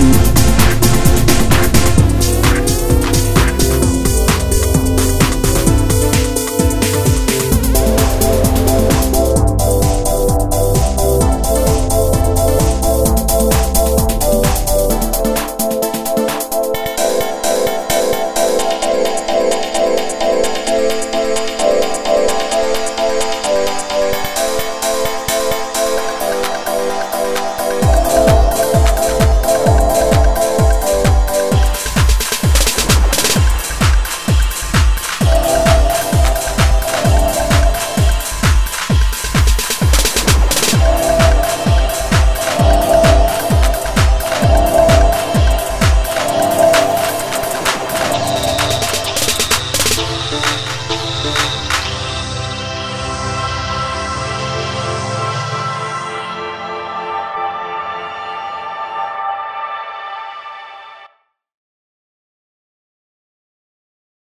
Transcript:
One.